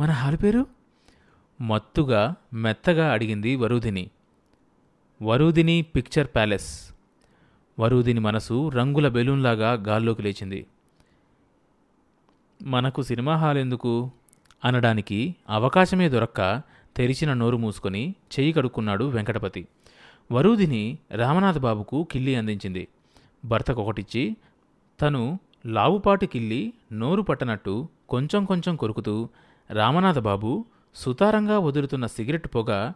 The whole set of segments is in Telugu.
మన హాలు పేరు? మత్తుగా మెత్తగా అడిగింది వరుదిని వరుదిని పిక్చర్ ప్యాలెస్. వరుదిని మనసు రంగుల బెలూన్లాగా గాల్లోకి లేచింది. మనకు సినిమా హాల్ ఎందుకు? అనడానికి అవకాశమే దొరక్క తెరిచిన నోరు మూసుకొని చెయ్యి కడుక్కున్నాడు వెంకటపతి. వరుదిని రామనాథ్ బాబుకు కిల్లి అందించింది. భర్తకొకటిచ్చి తను లావుపాటి కిల్లి నోరు పట్టనట్టు కొంచెం కొంచెం కొరుకుతూ రామనాథ బాబు సుతారంగా వదులుతున్న సిగరెట్ పొగ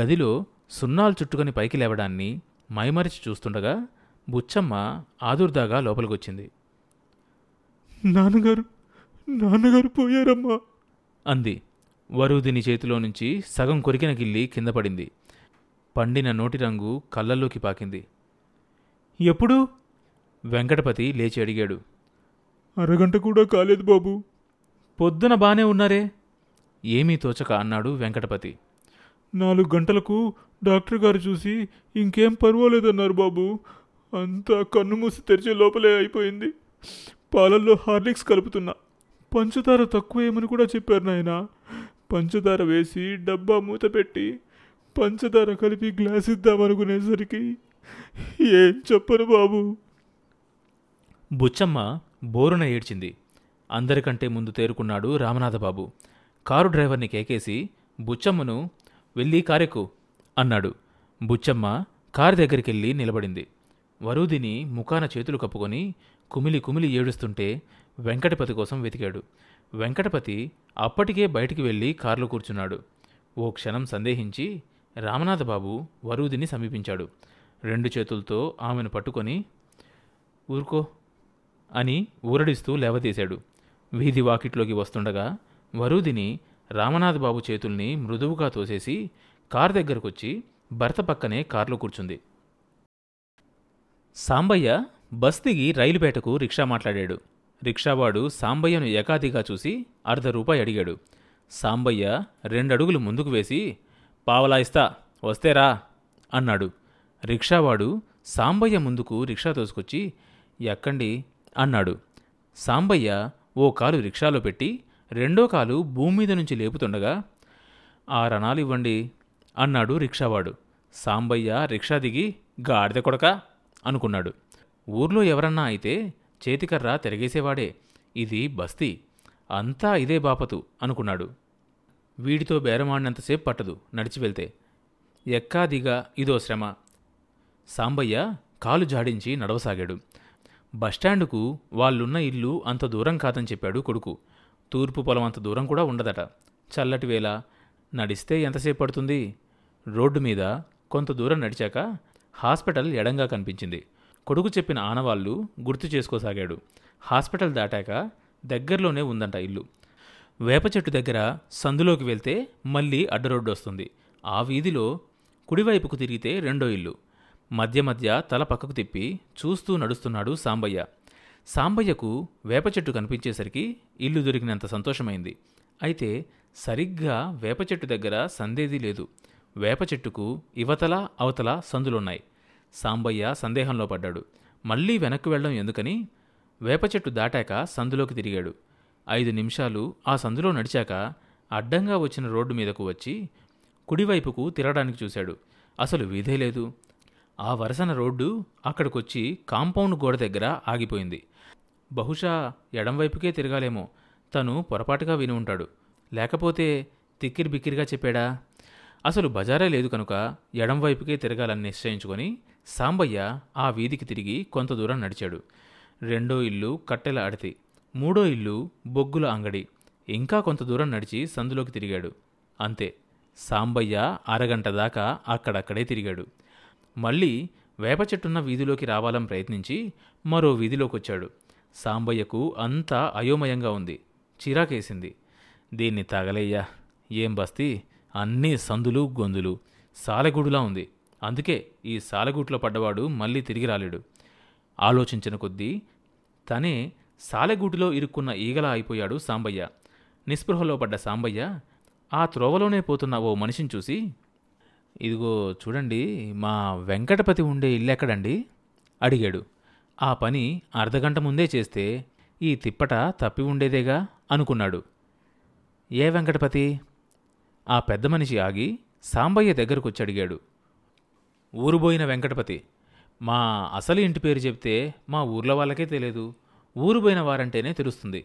గదిలో సున్నాలు చుట్టుకొని పైకి లేవడాన్ని మైమరిచి చూస్తుండగా బుచ్చమ్మ ఆదుర్దాగా లోపలికొచ్చింది. నాన్నగారు నాన్నగారు పోయారమ్మా. అంది. వరూదిని చేతిలో నుంచి సగం కొరికిన గిల్లి కింద పడింది. పండిన నోటి రంగు కళ్ళల్లోకి పాకింది. ఎప్పుడు? వెంకటపతి లేచి అడిగాడు. అరగంట కూడా కాలేదు బాబు. పొద్దున బానే ఉన్నారే? ఏమీ తోచక అన్నాడు వెంకటపతి. నాలుగు గంటలకు డాక్టర్ గారు చూసి ఇంకేం పర్వాలేదన్నారు బాబు. అంతా కన్ను మూసి తెరిచే లోపలే అయిపోయింది. పాలల్లో హార్లిక్స్ కలుపుతున్నా. పంచదార తక్కువేమని కూడా చెప్పారు నాయన. పంచదార వేసి డబ్బా మూత పెట్టి పంచదార కలిపి గ్లాస్ ఇద్దామనుకునేసరికి ఏం చెప్పను బాబు. బుచ్చమ్మ బోరున ఏడ్చింది. అందరికంటే ముందు తేరుకున్నాడు రామనాథబాబు. కారు డ్రైవర్ని కేకేసి బుచ్చమ్మను వెళ్ళి కారెక్కు అన్నాడు. బుచ్చమ్మ కారు దగ్గరికెళ్ళి నిలబడింది. వరూదిని ముఖాన చేతులు కప్పుకొని కుమిలి కుమిలి ఏడుస్తుంటే వెంకటపతి కోసం వెతికాడు. వెంకటపతి అప్పటికే బయటికి వెళ్ళి కారులో కూర్చున్నాడు. ఓ క్షణం సందేహించి రామనాథబాబు వరూదిని సమీపించాడు. రెండు చేతులతో ఆమెను పట్టుకొని ఊరుకో అని ఊరడిస్తూ లేవదీశాడు. వీధి వాకిట్లోకి వస్తుండగా వరూదిని రామనాథ్ బాబు చేతుల్ని మృదువుగా తోసేసి కార్ దగ్గరకొచ్చి భర్త పక్కనే కారులో కూర్చుంది. సాంబయ్య బస్ దిగి రైలుపేటకు రిక్షా మాట్లాడాడు. రిక్షావాడు సాంబయ్యను ఏకాదిగా చూసి అర్ధ రూపాయి అడిగాడు. సాంబయ్య రెండడుగులు ముందుకు వేసి పావలా ఇస్తా వస్తేరా అన్నాడు. రిక్షావాడు సాంబయ్య ముందుకు రిక్షా తోసుకొచ్చి ఎక్కండి అన్నాడు. సాంబయ్య ఓ కాలు రిక్షాలో పెట్టి రెండో కాలు భూమి మీద నుంచి లేపుతుండగా ఆ రణాలు ఇవ్వండి అన్నాడు రిక్షావాడు. సాంబయ్య రిక్షా దిగి గాడిద కొడక అనుకున్నాడు. ఊర్లో ఎవరన్నా అయితే చేతికర్ర తిరగేసేవాడే ఇది బస్తీ అంతా ఇదే బాపతు అనుకున్నాడు. వీడితో బేరమాడినంతసేపు పట్టదు నడిచి వెళ్తే. ఎక్కా దిగా ఇదో శ్రమ సాంబయ్య కాలు జాడించి నడవసాగాడు. బస్టాండుకు వాళ్ళున్న ఇల్లు అంత దూరం కాదని చెప్పాడు కొడుకు. తూర్పు పొలం అంత దూరం కూడా ఉండదట. చల్లటి వేళ నడిస్తే ఎంతసేపు పడుతుంది? రోడ్డు మీద కొంత దూరం నడిచాక హాస్పిటల్ ఎడంగా కనిపించింది. కొడుకు చెప్పిన ఆనవాళ్ళు గుర్తు చేసుకోసాగాడు. హాస్పిటల్ దాటాక దగ్గరలోనే ఉందంట ఇల్లు. వేప చెట్టు దగ్గర సందులోకి వెళ్తే మళ్ళీ అడ్డరోడ్డు వస్తుంది. ఆ వీధిలో కుడివైపుకు తిరిగితే రెండో ఇల్లు. మధ్య మధ్య తల పక్కకు తిప్పి చూస్తూ నడుస్తున్నాడు సాంబయ్య. సాంబయ్యకు వేప చెట్టు కనిపించేసరికి ఇల్లు దొరికినంత సంతోషమైంది. అయితే సరిగ్గా వేప చెట్టు దగ్గర సందేది లేదు. వేప చెట్టుకు ఇవతల అవతల సందులున్నాయి. సాంబయ్య సందేహంలో పడ్డాడు. మళ్ళీ వెనక్కి వెళ్ళడం ఎందుకని? వేప చెట్టు దాటాక సందులోకి తిరిగాడు. ఐదు నిమిషాలు ఆ సందులో నడిచాక అడ్డంగా వచ్చిన రోడ్డు మీదకు వచ్చి కుడివైపుకు తిరగడానికి చూశాడు. అసలు వీధే లేదు. ఆ వరసన రోడ్డు అక్కడికొచ్చి కాంపౌండ్ గోడ దగ్గర ఆగిపోయింది. బహుశా ఎడంవైపుకే తిరగాలేమో. తను పొరపాటుగా విని ఉంటాడు. లేకపోతే తిక్కిరి బిక్కిరిగా చెప్పాడా? అసలు బజారే లేదు కనుక ఎడంవైపుకే తిరగాలని నిశ్చయించుకొని సాంబయ్య ఆ వీధికి తిరిగి కొంత దూరం నడిచాడు. రెండో ఇల్లు కట్టెల అడతి మూడో ఇల్లు బొగ్గుల అంగడి. ఇంకా కొంత దూరం నడిచి సందులోకి తిరిగాడు. అంతే. సాంబయ్య అరగంట దాకా అక్కడక్కడే తిరిగాడు. మళ్ళీ వేప చెట్టున్న వీధిలోకి రావాలని ప్రయత్నించి మరో వీధిలోకి వచ్చాడు సాంబయ్యకు అంతా అయోమయంగా ఉంది. చిరాకేసింది. దీన్ని తగలయ్యా. ఏం బస్తీ? అన్నీ సందులు గొందులు. సాలెగూడులా ఉంది. అందుకే ఈ సాలెగూట్లో పడ్డవాడు మళ్ళీ తిరిగి రాలేడు. ఆలోచించిన కొద్దీ తనే సాలెగూటిలో ఇరుక్కున్న ఈగలా అయిపోయాడు సాంబయ్య. నిస్పృహలో పడ్డ సాంబయ్య ఆ త్రోవలోనే పోతున్న ఓ మనిషిని చూసి ఇదిగో చూడండి మా వెంకటపతి ఉండే ఇల్లెక్కడండి అడిగాడు. ఆ పని అర్ధగంట ముందే చేస్తే ఈ తిప్పట తప్పి ఉండేదేగా? అనుకున్నాడు. ఏ వెంకటపతి? ఆ పెద్ద మనిషి ఆగి సాంబయ్య దగ్గరకొచ్చి అడిగాడు. ఊరుబోయిన వెంకటపతి మా అసలు ఇంటి పేరు చెప్తే మా ఊర్లో వాళ్ళకే తెలియదు. ఊరుబోయిన వారంటేనే తెలుస్తుంది.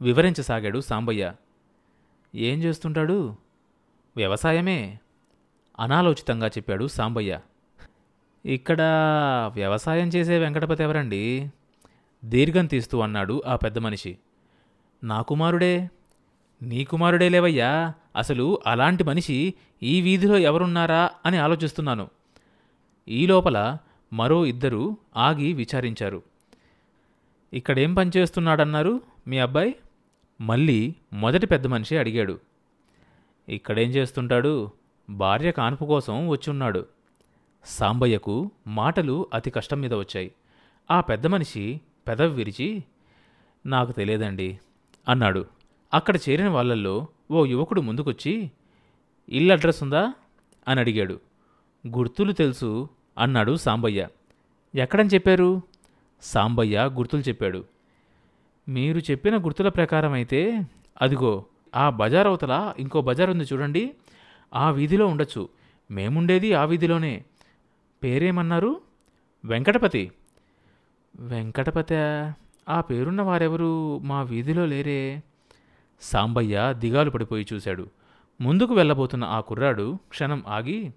వివరించసాగాడు సాంబయ్య. ఏం చేస్తుంటాడు? వ్యవసాయమే. అనాలోచితంగా చెప్పాడు సాంబయ్య. ఇక్కడ వ్యవసాయం చేసే వెంకటపతి ఎవరండి? దీర్ఘం తీస్తూ అన్నాడు ఆ పెద్ద మనిషి. నా కుమారుడే? నీ కుమారుడే లేవయ్యా? అసలు అలాంటి మనిషి ఈ వీధిలో ఎవరున్నారా అని ఆలోచిస్తున్నాను. ఈ లోపల మరో ఇద్దరు ఆగి విచారించారు. ఇక్కడేం పనిచేస్తున్నాడన్నారు మీ అబ్బాయి? మళ్ళీ మొదటి పెద్ద మనిషి అడిగాడు. ఇక్కడేం చేస్తుంటాడు? భార్య కాన్పు కోసం వచ్చున్నాడు సాంబయ్యకు మాటలు అతి కష్టం మీద వచ్చాయి. ఆ పెద్ద మనిషి పెదవి విరిచి నాకు తెలియదండి అన్నాడు. అక్కడ చేరిన వాళ్ళల్లో ఓ యువకుడు ముందుకొచ్చి ఇల్లు అడ్రస్ ఉందా? అని అడిగాడు. గుర్తులు తెలుసు అన్నాడు సాంబయ్య. ఎక్కడని చెప్పారు? సాంబయ్య గుర్తులు చెప్పాడు. మీరు చెప్పిన గుర్తుల ప్రకారం అయితే అదిగో ఆ బజార్ అవతల ఇంకో బజార్ ఉంది చూడండి ఆ వీధిలో ఉండొచ్చు. మేముండేది ఆ వీధిలోనే. పేరేమన్నారు? వెంకటపతి. వెంకటపతి ఆ పేరున్న వారెవరు? మా వీధిలో లేరే. సాంబయ్య దిగాలు పడిపోయి చూశాడు. ముందుకు వెళ్ళబోతున్న ఆ కుర్రాడు క్షణం ఆగి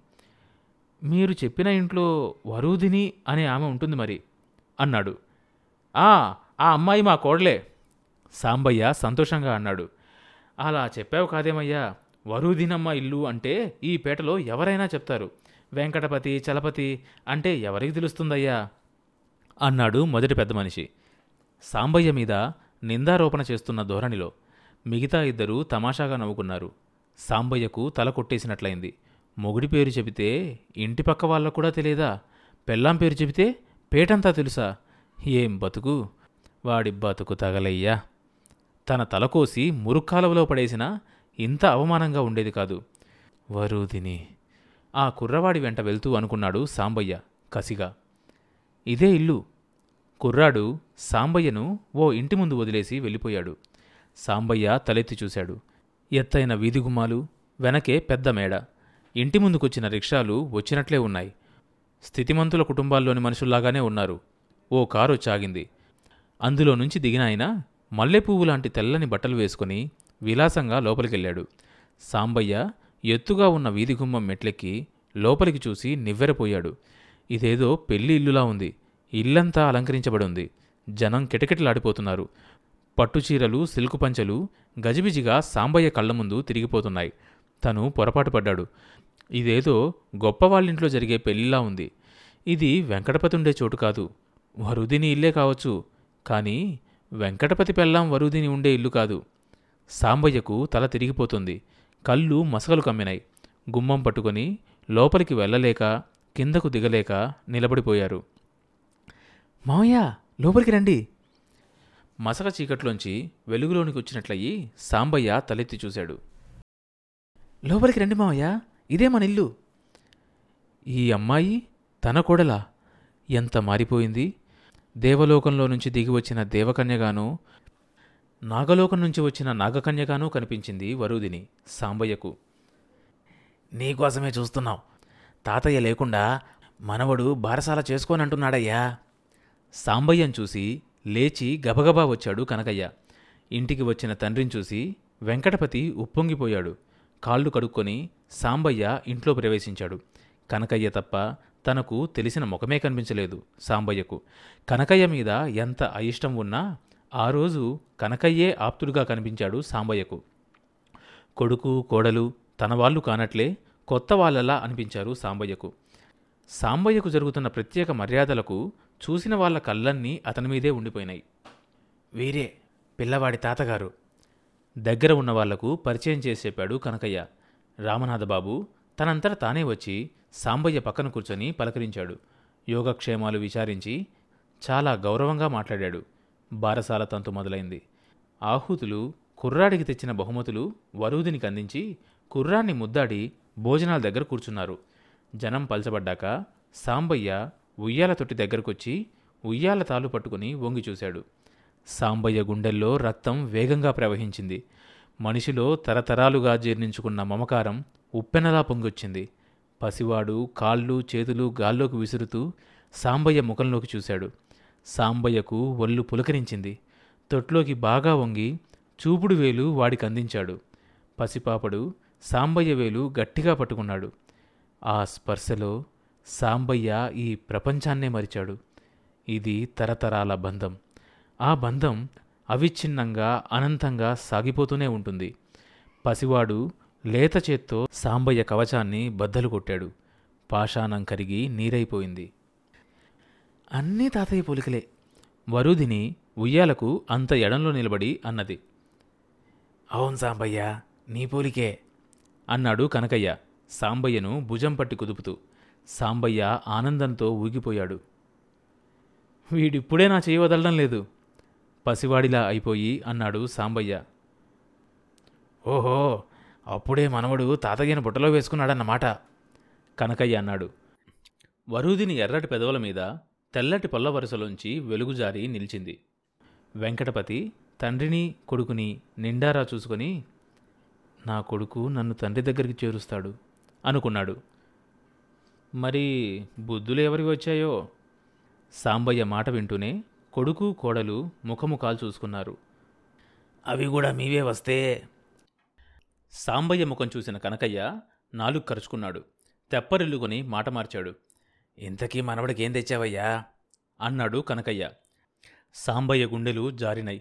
మీరు చెప్పిన ఇంట్లో వరూధిని అనే ఆమె ఉంటుంది మరి అన్నాడు. ఆ ఆ అమ్మాయి మా కోడలే సాంబయ్య సంతోషంగా అన్నాడు. అలా చెప్పావు కాదేమయ్యా? వరుదినమ్మ ఇల్లు అంటే ఈ పేటలో ఎవరైనా చెప్తారు. వెంకటపతి చలపతి అంటే ఎవరికి తెలుస్తుందయ్యా? అన్నాడు మొదటి పెద్ద మనిషి. సాంబయ్య మీద నిందారోపణ చేస్తున్న ధోరణిలో మిగతా ఇద్దరు తమాషాగా నవ్వుకున్నారు. సాంబయ్యకు తల కొట్టేసినట్లయింది. మొగుడి పేరు చెబితే ఇంటి పక్క వాళ్ళకు కూడా తెలియదా? పెళ్ళాం పేరు చెబితే పేటంతా తెలుసా? ఏం బతుకు? వాడి బతుకు తగలయ్యా. తన తలకోసి మురుక్కాలవలో పడేసినా ఇంత అవమానంగా ఉండేది కాదు. వరుదిని ఆ కుర్రవాడి వెంట వెళ్తూ అనుకున్నాడు సాంబయ్య కసిగా. ఇదే ఇల్లు. కుర్రాడు సాంబయ్యను ఓ ఇంటి ముందు వదిలేసి వెళ్ళిపోయాడు. సాంబయ్య తలెత్తి చూశాడు. ఎత్తైన వీధిగుమ్మాలు వెనకే పెద్ద మేడ. ఇంటి ముందుకొచ్చిన రిక్షాలు వచ్చినట్లే ఉన్నాయి. స్థితిమంతుల కుటుంబాల్లోని మనుషుల్లాగానే ఉన్నారు. ఓ కారు చాగింది. అందులో నుంచి దిగిన ఆయన మల్లెపువ్వు లాంటి తెల్లని బట్టలు వేసుకుని విలాసంగా లోపలికెళ్ళాడు. సాంబయ్య ఎత్తుగా ఉన్న వీధి గుమ్మం మెట్లెక్కి లోపలికి చూసి నివ్వెరపోయాడు. ఇదేదో పెళ్ళి ఇల్లులా ఉంది. ఇల్లంతా అలంకరించబడి ఉంది జనం కిటకిటలాడిపోతున్నారు. పట్టుచీరలు సిల్కు పంచెలు గజిబిజిగా సాంబయ్య కళ్ళ ముందు తిరిగిపోతున్నాయి. తను పొరపాటు పడ్డాడు. ఇదేదో గొప్పవాళ్ళింట్లో జరిగే పెళ్ళిలా ఉంది. ఇది వెంకటపతి ఉండే చోటు కాదు. వరుదిని ఇల్లే కావచ్చు. కానీ వెంకటపతి పెళ్ళాం వరుదిని ఉండే ఇల్లు కాదు. సాంబయ్యకు తల తిరిగిపోతుంది. కళ్ళు మసకలు కమ్మినాయి. గుమ్మం పట్టుకొని లోపలికి వెళ్ళలేక కిందకు దిగలేక నిలబడిపోయారు. మామయ్య లోపలికి రండి. మసక చీకట్లోంచి వెలుగులోనికి వచ్చినట్లయి సాంబయ్య తలెత్తి చూశాడు. లోపలికి రండి మావయ్య ఇదే మన ఇల్లు. ఈ అమ్మాయి తన కోడలా. ఎంత మారిపోయింది. దేవలోకంలో నుంచి దిగి వచ్చిన దేవకన్యగానో నాగలోకం నుంచి వచ్చిన నాగకన్యగానూ కనిపించింది వరుదిని సాంబయ్యకు. నీకోసమే చూస్తున్నాం. తాతయ్య లేకుండా మనవడు బారసాల చేసుకోనంటున్నాడయ్యా. సాంబయ్యం చూసి లేచి గబగబా వచ్చాడు కనకయ్య. ఇంటికి వచ్చిన తండ్రిని చూసి వెంకటపతి ఉప్పొంగిపోయాడు. కాళ్ళు కడుక్కొని సాంబయ్య ఇంట్లో ప్రవేశించాడు. కనకయ్య తప్ప తనకు తెలిసిన ముఖమే కనిపించలేదు సాంబయ్యకు. కనకయ్య మీద ఎంత అయిష్టం ఉన్నా ఆ రోజు కనకయ్యే ఆప్తుడుగా కనిపించాడు సాంబయ్యకు. కొడుకు కోడలు తన వాళ్ళు కానట్లే కొత్త వాళ్ళలా అనిపించారు సాంబయ్యకు. సాంబయ్యకు జరుగుతున్న ప్రత్యేక మర్యాదలకు చూసిన వాళ్ళ కళ్ళన్నీ అతని మీదే ఉండిపోయినాయి. వీరే పిల్లవాడి తాతగారు. దగ్గర ఉన్న వాళ్ళకు పరిచయం చేసి చెప్పాడు కనకయ్య. రామనాథబాబు తనంతట తానే వచ్చి సాంబయ్య పక్కన కూర్చొని పలకరించాడు. యోగక్షేమాలు విచారించి చాలా గౌరవంగా మాట్లాడాడు. బారసాల తంతు మొదలైంది. ఆహూతులు కుర్రాడికి తెచ్చిన బహుమతులు వరూదినికి అందించి కుర్రాన్ని ముద్దాడి భోజనాల దగ్గర కూర్చున్నారు. జనం పలచబడ్డాక సాంబయ్య ఉయ్యాల తొట్టి దగ్గరకొచ్చి ఉయ్యాల తాలు పట్టుకుని వంగి చూశాడు. సాంబయ్య గుండెల్లో రక్తం వేగంగా ప్రవహించింది. మనిషిలో తరతరాలుగా జీర్ణించుకున్న మమకారం ఉప్పెనలా పొంగొచ్చింది. పసివాడు కాళ్ళు చేతులు గాల్లోకి విసురుతూ సాంబయ్య ముఖంలోకి చూశాడు. సాంబయ్యకు ఒళ్ళు పులకరించింది. తొట్లోకి బాగా వంగి చూపుడు వేలు వాడికి అందించాడు పసిపాపడు సాంబయ్య వేలు గట్టిగా పట్టుకున్నాడు. ఆ స్పర్శలో సాంబయ్య ఈ ప్రపంచాన్నే మరిచాడు. ఇది తరతరాల బంధం. ఆ బంధం అవిచ్ఛిన్నంగా అనంతంగా సాగిపోతూనే ఉంటుంది. పసివాడు లేత చేత్తో సాంబయ్య కవచాన్ని బద్దలు కొట్టాడు. పాషాణం కరిగి నీరైపోయింది. అన్నీ తాతయ్య పోలికలే. వరుదిని ఉయ్యాలకు అంత ఎడంలో నిలబడి అన్నది. అవును సాంబయ్య నీ పోలికే అన్నాడు కనకయ్య సాంబయ్యను భుజం పట్టి కుదుపుతూ. సాంబయ్య ఆనందంతో ఊగిపోయాడు. వీడిప్పుడే నా చేయి వదలడం లేదు. పసివాడిలా అయిపోయి అన్నాడు సాంబయ్య. ఓహో అప్పుడే మనవడు తాతయ్యను బుట్టలో వేసుకున్నాడన్నమాట కనకయ్య అన్నాడు. వరూదిని ఎర్రటి పెదవుల మీద తెల్లటి పళ్ళ వరుసలోంచి వెలుగుజారి నిలిచింది. వెంకటపతి తండ్రిని కొడుకుని నిండారా చూసుకొని నా కొడుకు నన్ను తండ్రి దగ్గరికి చేరుస్తాడు అనుకున్నాడు. మరి బుద్ధులు ఎవరికి వచ్చాయో? సాంబయ్య మాట వింటూనే కొడుకు కోడలు ముఖముఖాలు చూసుకున్నారు. అవి కూడా మీవే వస్తే? సాంబయ్య ముఖం చూసిన కనకయ్య నాలుగు కరుచుకున్నాడు. తెప్పరిల్లుకొని మాట మార్చాడు. ఇంతకీ మనవడికి ఏం తెచ్చావయ్యా? అన్నాడు కనకయ్య. సాంబయ్య గుండెలు జారినై.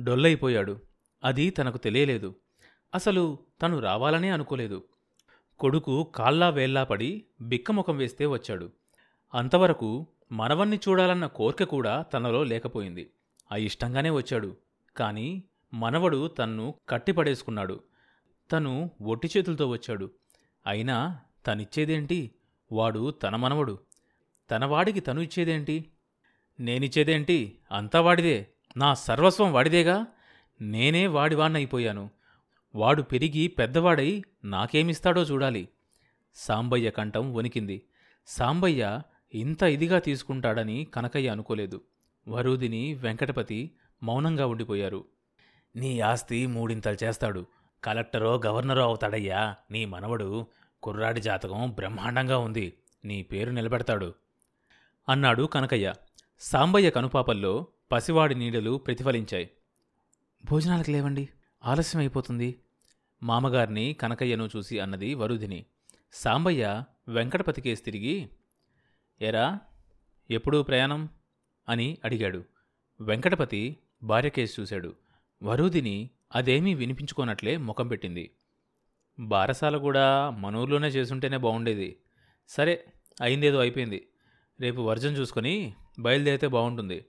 డొల్లైపోయాడు. అది తనకు తెలియలేదు. అసలు తను రావాలనే అనుకోలేదు. కొడుకు కాళ్ళా వేల్లా పడి బిక్కముఖం వేస్తే వచ్చాడు. అంతవరకు మనవన్ని చూడాలన్న కోరిక కూడా తనలో లేకపోయింది. ఆ ఇష్టంగానే వచ్చాడు. కాని మనవడు తన్ను కట్టిపడేసుకున్నాడు. తను ఒట్టి చేతులతో వచ్చాడు. అయినా తనిచ్చేదేంటి? వాడు తన మనవడు. తన వాడికి తను ఇచ్చేదేంటి? నేనిచ్చేదేంటి? అంతా వాడిదే. నా సర్వస్వం వాడిదేగా? నేనే వాడివాణ్ణయిపోయాను వాడు పెరిగి పెద్దవాడై నాకేమిస్తాడో చూడాలి. సాంబయ్య కంఠం వణికింది. సాంబయ్య ఇంత ఇదిగా తీసుకుంటాడని కనకయ్య అనుకోలేదు. వరూదిని వెంకటపతి మౌనంగా ఉండిపోయారు. నీ ఆస్తి మూడింతలు చేస్తాడు. కలెక్టరో గవర్నరో అవుతాడయ్యా. నీ మనవడు కుర్రాడి జాతకం బ్రహ్మాండంగా ఉంది. నీ పేరు నిలబెడతాడు. అన్నాడు కనకయ్య. సాంబయ్య కనుపాపల్లో పసివాడి నీడలు ప్రతిఫలించాయి. భోజనాలకు లేవండి. ఆలస్యం అయిపోతుంది మామగారిని కనకయ్యను చూసి అన్నది వరుధిని. సాంబయ్య వెంకటపతికేసి తిరిగి ఎరా ఎప్పుడు ప్రయాణం? అని అడిగాడు. వెంకటపతి భార్యకేసి చూశాడు. వరుదిని అదేమీ వినిపించుకోనట్లే ముఖం పెట్టింది. బారసాల కూడా మనూర్లోనే చేసుంటేనే బాగుండేది సరే అయిందేదో అయిపోయింది. రేపు వర్జం చూసుకొని బయలుదేరితే బాగుంటుంది.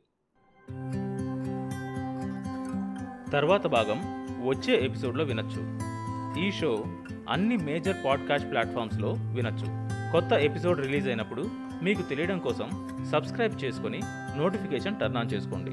తర్వాత భాగం వచ్చే ఎపిసోడ్లో వినొచ్చు. ఈ షో అన్ని మేజర్ పాడ్కాస్ట్ ప్లాట్ఫామ్స్లో వినొచ్చు. కొత్త ఎపిసోడ్ రిలీజ్ అయినప్పుడు మీకు తెలియడం కోసం సబ్స్క్రైబ్ చేసుకొని నోటిఫికేషన్ టర్న్ ఆన్ చేసుకోండి.